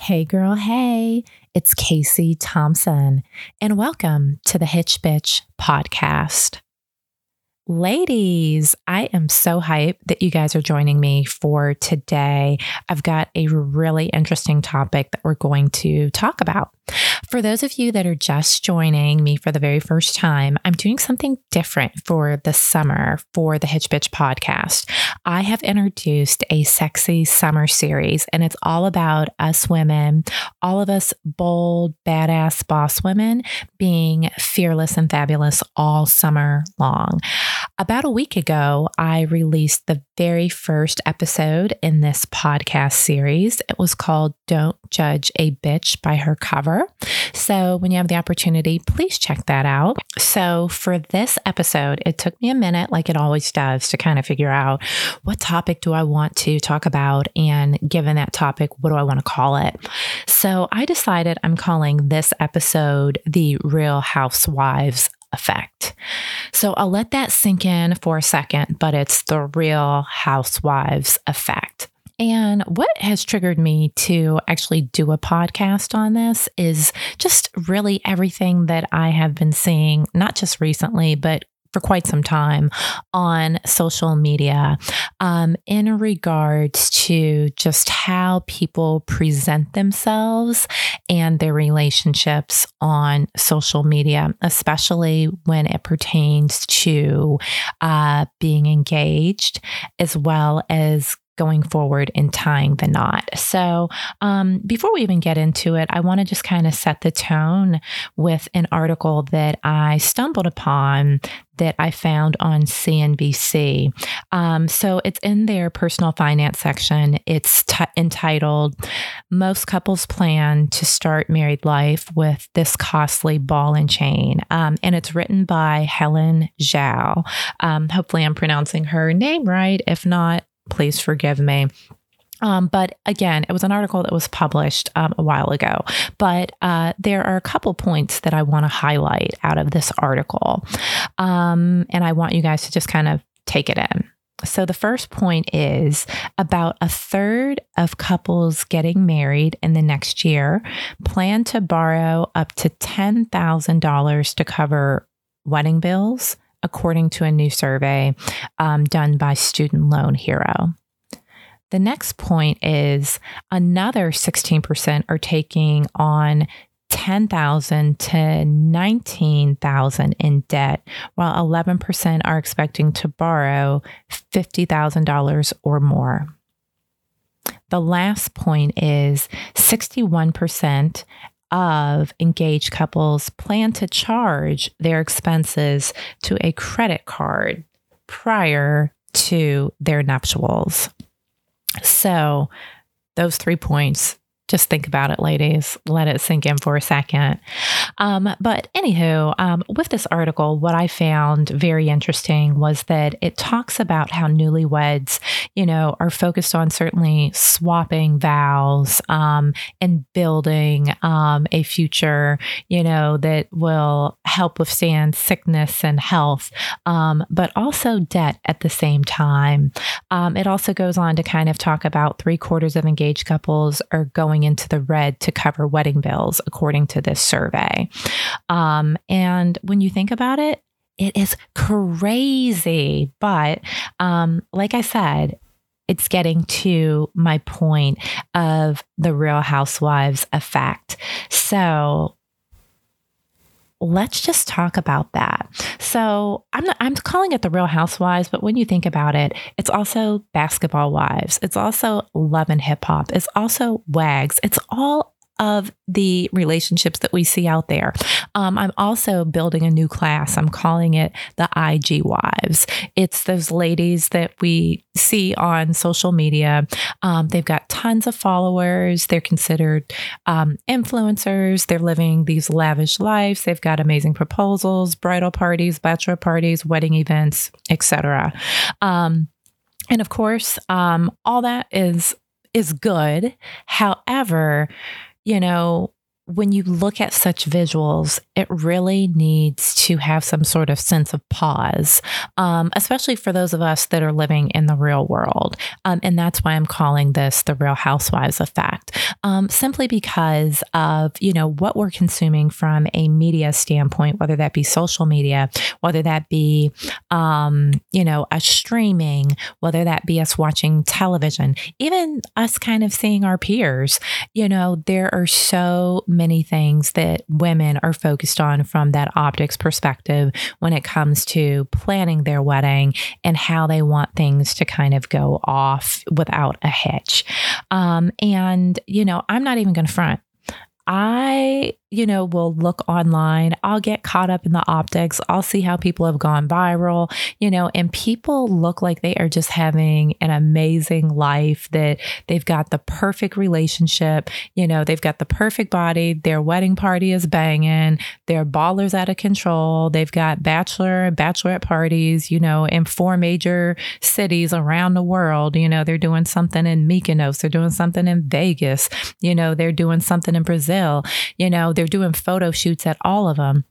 Hey, girl, hey, it's Kacie Thompson, and welcome to the Hitch Bitch podcast. Ladies, I am so hyped that you guys are joining me for today. I've got a really interesting topic that we're going to talk about. For those of you that are just joining me for the very first time, I'm doing something different for the summer for the Hitch Bitch podcast. I have introduced a sexy summer series, and it's all about us women, all of us bold, badass boss women being fearless and fabulous all summer long. About a week ago, I released the very first episode in this podcast series. It was called Don't Judge a Bitch by Her Cover. So when you have the opportunity, please check that out. So for this episode, it took me a minute, like it always does, to kind of figure out what topic do I want to talk about? And given that topic, what do I want to call it? So I decided I'm calling this episode The Real Housewives effect. So I'll let that sink in for a second, but it's the real housewives effect. And what has triggered me to actually do a podcast on this is just really everything that I have been seeing, not just recently, but for quite some time on social media um, in regards to just how people present themselves and their relationships on social media, especially when it pertains to uh, being engaged as well as going forward and tying the knot. So, um, before we even get into it, I want to just kind of set the tone with an article that I stumbled upon that I found on CNBC. Um, so it's in their personal finance section. It's t- entitled Most Couples Plan to Start Married Life with This Costly Ball and Chain. Um, and it's written by Helen Zhao. Um, hopefully, I'm pronouncing her name right. If not, please forgive me. Um, but again, it was an article that was published um, a while ago. But uh, there are a couple points that I want to highlight out of this article. Um, and I want you guys to just kind of take it in. So, the first point is about a third of couples getting married in the next year plan to borrow up to $10,000 to cover wedding bills, according to a new survey um, done by Student Loan Hero. The next point is another 16% are taking on 10,000 to 19,000 in debt, while 11% are expecting to borrow $50,000 or more. The last point is 61% of engaged couples plan to charge their expenses to a credit card prior to their nuptials. So, those three points just think about it, ladies. Let it sink in for a second. Um, but anywho, um, with this article, what I found very interesting was that it talks about how newlyweds, you know, are focused on certainly swapping vows um, and building um, a future, you know, that will help withstand sickness and health, um, but also debt at the same time. Um, it also goes on to kind of talk about three quarters of engaged couples are going going into the red to cover wedding bills, according to this survey. Um, and when you think about it, it is crazy. But um, like I said, it's getting to my point of the real housewives effect. So let's just talk about that. So I'm not, I'm calling it the Real Housewives, but when you think about it, it's also Basketball Wives. It's also Love and Hip Hop. It's also Wags. It's all of the relationships that we see out there. Um, I'm also building a new class. I'm calling it the IG Wives. It's those ladies that we see on social media. Um, they've got tons of followers. They're considered um, influencers. They're living these lavish lives. They've got amazing proposals, bridal parties, bachelor parties, wedding events, etc. Um, and of course, um, all that is is good. However, you know, when you look at such visuals, it really needs to have some sort of sense of pause, um, especially for those of us that are living in the real world. Um, and that's why I'm calling this the Real Housewives effect. um, simply because of, you know, what we're consuming from a media standpoint, whether that be social media, whether that be, um, you know, a streaming, whether that be us watching television, even us kind of seeing our peers. You know, there are so many things that women are focused on from that optics perspective when it comes to planning their wedding and how they want things to kind of go off without a hitch. Um, and, you know, I'm not even going to front. I you know, will look online. I'll get caught up in the optics. I'll see how people have gone viral, you know, and people look like they are just having an amazing life, that they've got the perfect relationship, you know, they've got the perfect body, their wedding party is banging, their ballers out of control, they've got bachelor and bachelorette parties, you know, in four major cities around the world. You know, they're doing something in Mykonos, they're doing something in Vegas, you know, they're doing something in Brazil, you know, they're doing photo shoots at all of them.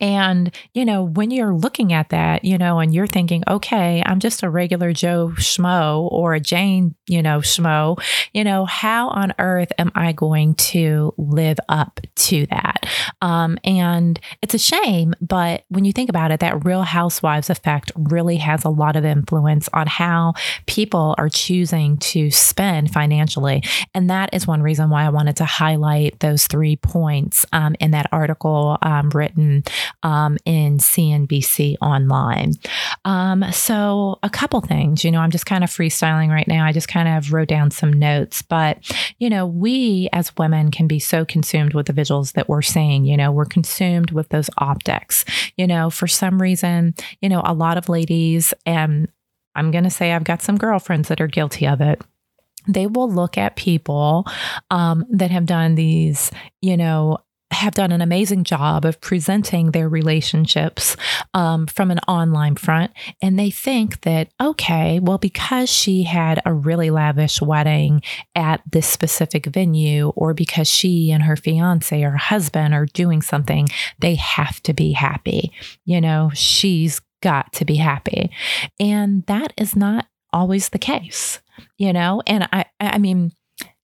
And, you know, when you're looking at that, you know, and you're thinking, okay, I'm just a regular Joe Schmo or a Jane, you know, Schmo, you know, how on earth am I going to live up to that? Um, and it's a shame, but when you think about it, that real housewives effect really has a lot of influence on how people are choosing to spend financially. And that is one reason why I wanted to highlight those three points um, in that article um, written um, in CNBC Online. Um, so, a couple things, you know, I'm just kind of freestyling right now. I just kind of wrote down some notes, but, you know, we as women can be so consumed with the visuals that we're seeing, you know, we're consumed with those optics. You know, for some reason, you know, a lot of ladies, and I'm going to say I've got some girlfriends that are guilty of it they will look at people um, that have done these, you know, have done an amazing job of presenting their relationships um, from an online front. And they think that, okay, well, because she had a really lavish wedding at this specific venue, or because she and her fiance or husband are doing something, they have to be happy. You know, she's got to be happy. And that is not always the case, you know? And I, I mean,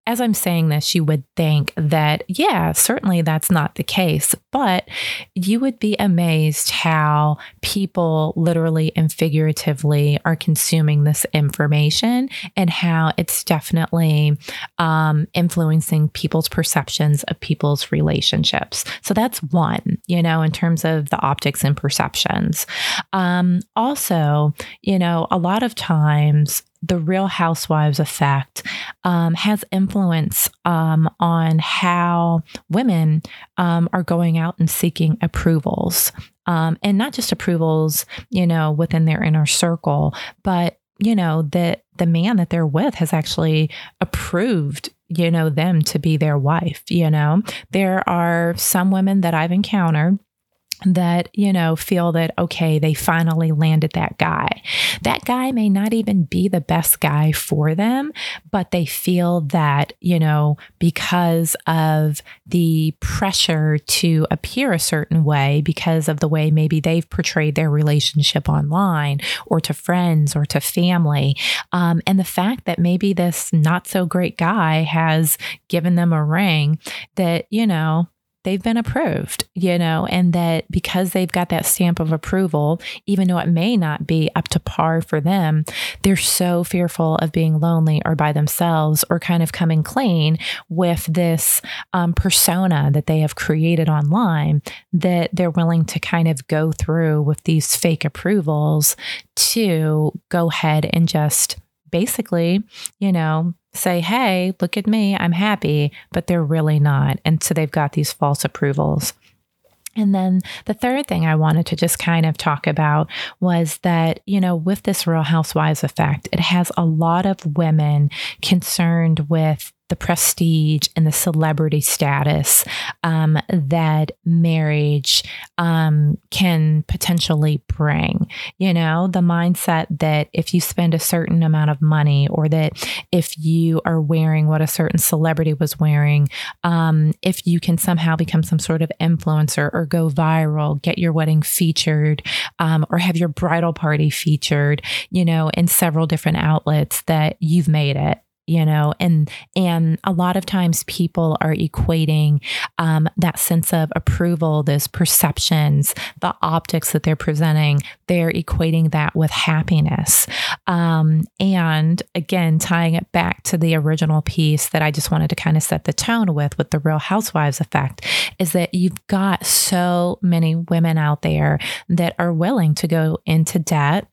as I'm saying this, you would think that, yeah, certainly that's not the case, but you would be amazed how people literally and figuratively are consuming this information and how it's definitely um, influencing people's perceptions of people's relationships. So that's one, you know, in terms of the optics and perceptions. Um, also, you know, a lot of times, the Real Housewives effect um, has influence um, on how women um, are going out and seeking approvals. Um, and not just approvals, you know, within their inner circle, but you know that the man that they're with has actually approved you know them to be their wife you know there are some women that i've encountered that, you know, feel that, okay, they finally landed that guy. That guy may not even be the best guy for them, but they feel that, you know, because of the pressure to appear a certain way, because of the way maybe they've portrayed their relationship online or to friends or to family, um, and the fact that maybe this not so great guy has given them a ring that, you know, they've been approved, you know, and that because they've got that stamp of approval, even though it may not be up to par for them, they're so fearful of being lonely or by themselves or kind of coming clean with this um, persona that they have created online that they're willing to kind of go through with these fake approvals to go ahead and just basically, you know, say, hey, look at me, I'm happy, but they're really not. And so they've got these false approvals. And then the third thing I wanted to just kind of talk about was that, you know, with this Real Housewives effect, it has a lot of women concerned with the prestige and the celebrity status um, that marriage um, can potentially bring. You know, the mindset that if you spend a certain amount of money, or that if you are wearing what a certain celebrity was wearing, um, if you can somehow become some sort of influencer or go viral, get your wedding featured, um, or have your bridal party featured, you know, in several different outlets, that you've made it you know and and a lot of times people are equating um, that sense of approval those perceptions the optics that they're presenting they're equating that with happiness. Um, and again tying it back to the original piece that i just wanted to kind of set the tone with with the real housewives effect is that you've got so many women out there that are willing to go into debt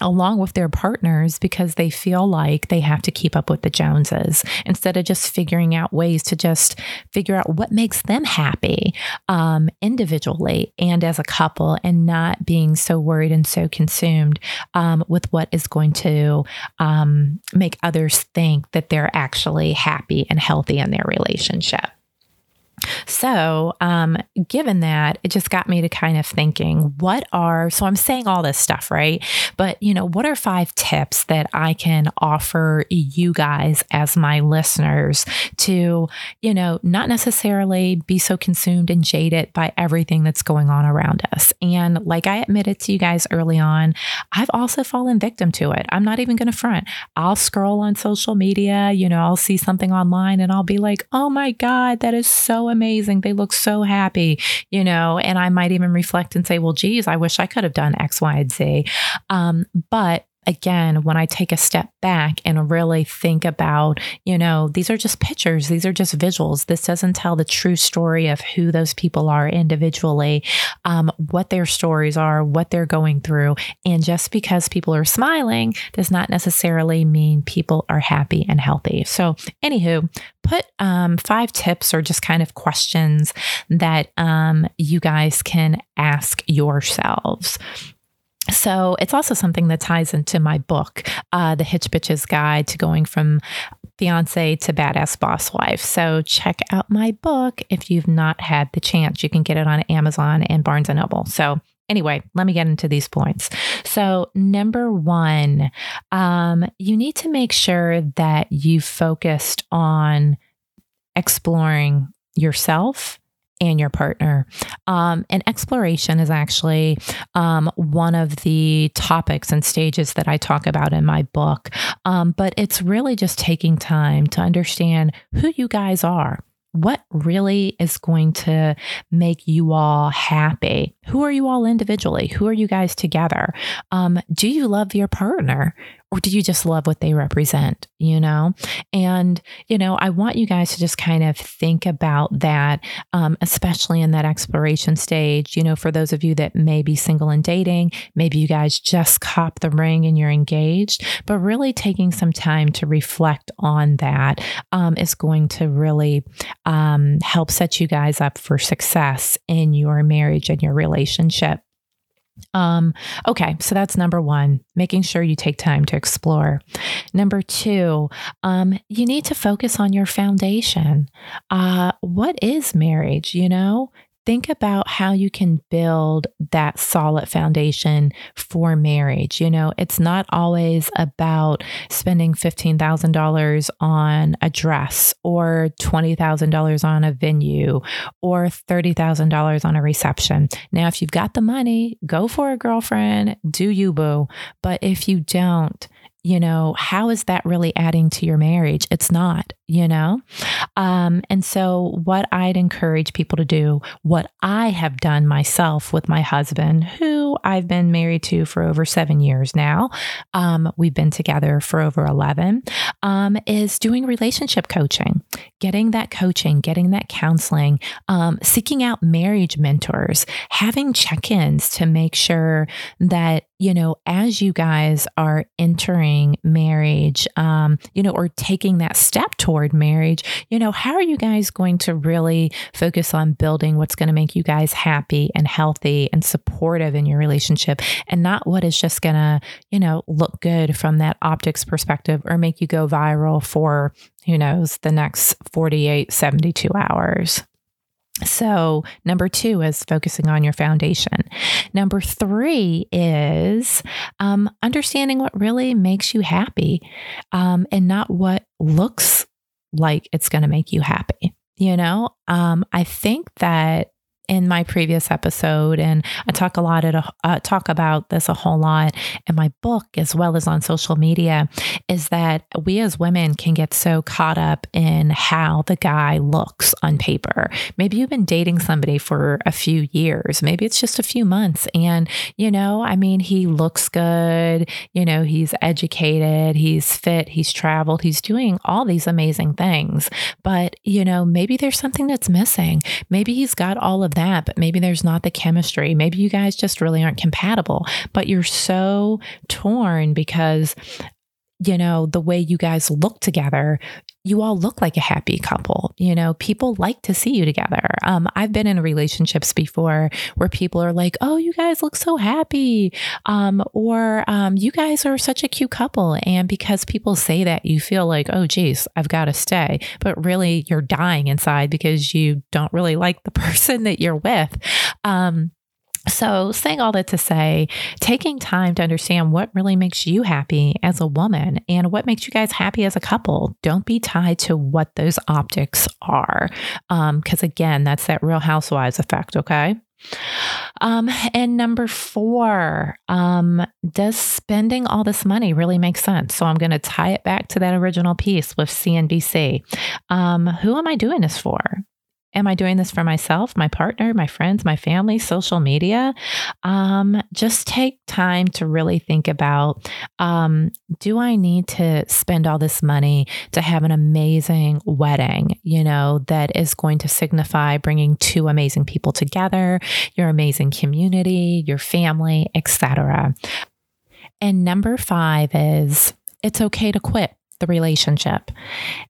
along with their partners because they feel like they have to keep up with the Joneses instead of just figuring out ways to just figure out what makes them happy um, individually and as a couple and not being so worried and so consumed um, with what is going to um, make others think that they're actually happy and healthy in their relationship. So, um, given that, it just got me to kind of thinking, what are, so I'm saying all this stuff, right? But, you know, what are five tips that I can offer you guys as my listeners to, you know, not necessarily be so consumed and jaded by everything that's going on around us? And like I admitted to you guys early on, I've also fallen victim to it. I'm not even going to front. I'll scroll on social media, you know, I'll see something online and I'll be like, oh my God, that is so amazing. They look so happy, you know, and I might even reflect and say, well, geez, I wish I could have done X, Y, and Z. Um, but again, when I take a step back and really think about, you know, these are just pictures, these are just visuals. This doesn't tell the true story of who those people are individually, um, what their stories are, what they're going through. And just because people are smiling does not necessarily mean people are happy and healthy. So, anywho, put um, five tips or just kind of questions that um, you guys can ask yourselves. So it's also something that ties into my book, uh, The Hitch Bitches Guide to Going from Fiance to Badass Boss Wife. So check out my book if you've not had the chance. You can get it on Amazon and Barnes and Noble. So anyway, let me get into these points. So, number one, um, you need to make sure that you focused on exploring yourself and your partner. Um, and exploration is actually um, one of the topics and stages that I talk about in my book. Um, but it's really just taking time to understand who you guys are what really is going to make you all happy? Who are you all individually? Who are you guys together? Um, do you love your partner? Or do you just love what they represent you know? And you know i want you guys to just kind of think about that um, especially in that exploration stage. You know for those of you that may be single and dating maybe you guys just cop the ring and you're engaged but really taking some time to reflect on that um, is going to really um, help set you guys up for success in your marriage and your relationship um, okay, so that's number one, making sure you take time to explore. Number two, um, you need to focus on your foundation. Uh, what is marriage? You know, think about how you can build that solid foundation for marriage. You know, it's not always about spending $15,000 on a dress or $20,000 on a venue or $30,000 on a reception. Now, if you've got the money, go for a girlfriend, do you, boo. But if you don't, you know, how is that really adding to your marriage? It's not, you know? Um, and so, what I'd encourage people to do, what I have done myself with my husband, who I've been married to for over seven years now, um, we've been together for over 11, um, is doing relationship coaching, getting that coaching, getting that counseling, um, seeking out marriage mentors, having check ins to make sure that, you know, as you guys are entering marriage, um, you know, or taking that step toward marriage, you know, how are you guys going to really focus on building what's going to make you guys happy and healthy and supportive in your relationship and not what is just going to, you know, look good from that optics perspective or make you go viral for, who knows, the next 48, 72 hours. So, number two is focusing on your foundation. Number three is um, understanding what really makes you happy um, and not what looks like it's going to make you happy. You know, um, I think that in my previous episode, and I talk a lot at uh, talk about this a whole lot in my book as well as on social media, is that we as women can get so caught up in how the guy looks on paper. Maybe you've been dating somebody for a few years, maybe it's just a few months, and you know, I mean, he looks good. You know, he's educated, he's fit, he's traveled, he's doing all these amazing things, but you know, maybe there's something that's missing. Maybe he's got all of that, but maybe there's not the chemistry. Maybe you guys just really aren't compatible, but you're so torn because you know, the way you guys look together, you all look like a happy couple. You know, people like to see you together. Um, I've been in relationships before where people are like, oh, you guys look so happy. Um, or um, you guys are such a cute couple. And because people say that, you feel like, oh, geez, I've got to stay. But really, you're dying inside because you don't really like the person that you're with. Um, so, saying all that to say, taking time to understand what really makes you happy as a woman and what makes you guys happy as a couple. Don't be tied to what those optics are. Because, um, again, that's that real housewives effect, okay? Um, and number four, um, does spending all this money really make sense? So I'm going to tie it back to that original piece with CNBC. Um, who am I doing this for? Am I doing this for myself, my partner, my friends, my family, social media? Um, just take time to really think about um, do I need to spend all this money to have an amazing wedding, you know, that is going to signify bringing two amazing people together, your amazing community, your family, etc. And number five is it's okay to quit the relationship.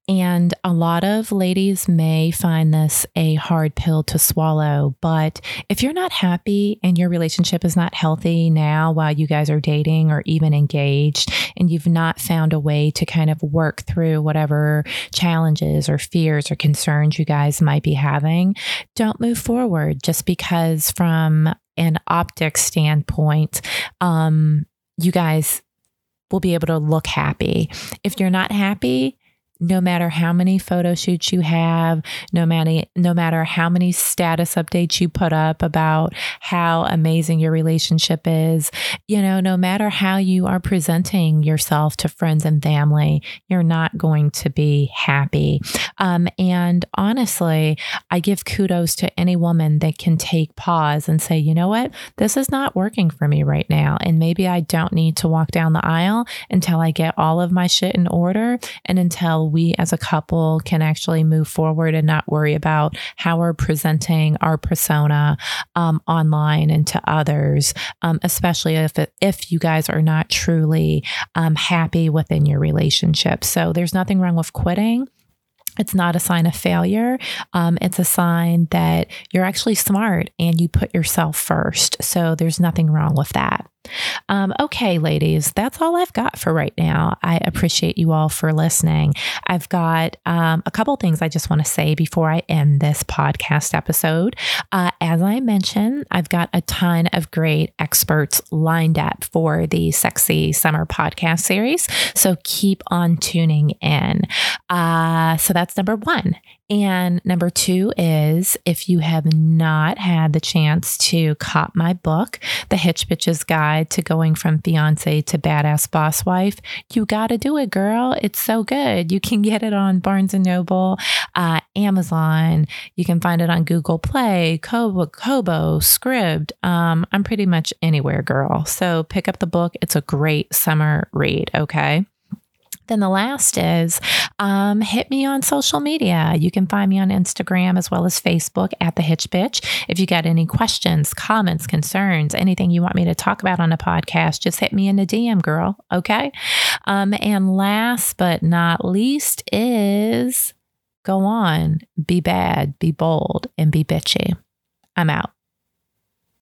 And a lot of ladies may find this a hard pill to swallow. But if you're not happy and your relationship is not healthy now while you guys are dating or even engaged, and you've not found a way to kind of work through whatever challenges or fears or concerns you guys might be having, don't move forward just because from an optic standpoint, um, you guys will be able to look happy. If you're not happy, no matter how many photo shoots you have, no matter no matter how many status updates you put up about how amazing your relationship is, you know, no matter how you are presenting yourself to friends and family, you're not going to be happy. Um, and honestly, I give kudos to any woman that can take pause and say, you know what, this is not working for me right now, and maybe I don't need to walk down the aisle until I get all of my shit in order and until we as a couple can actually move forward and not worry about how we're presenting our persona um, online and to others, um, especially if it, if you guys are not truly um, happy within your relationship. So there's nothing wrong with quitting. It's not a sign of failure. Um, it's a sign that you're actually smart and you put yourself first. So there's nothing wrong with that. Um, okay, ladies, that's all I've got for right now. I appreciate you all for listening. I've got um, a couple things I just want to say before I end this podcast episode. Uh, as I mentioned, I've got a ton of great experts lined up for the Sexy Summer podcast series. So keep on tuning in. Uh, so that's number one. And number two is if you have not had the chance to cop my book, The Hitch Bitches Guide to Going from Fiance to Badass Boss Wife, you got to do it, girl. It's so good. You can get it on Barnes and Noble, uh, Amazon. You can find it on Google Play, Kobo, Kobo Scribd. Um, I'm pretty much anywhere, girl. So pick up the book. It's a great summer read. Okay. Then the last is um, hit me on social media. You can find me on Instagram as well as Facebook at the Hitch Bitch. If you got any questions, comments, concerns, anything you want me to talk about on the podcast, just hit me in the DM, girl. Okay. Um, and last but not least is go on, be bad, be bold, and be bitchy. I'm out.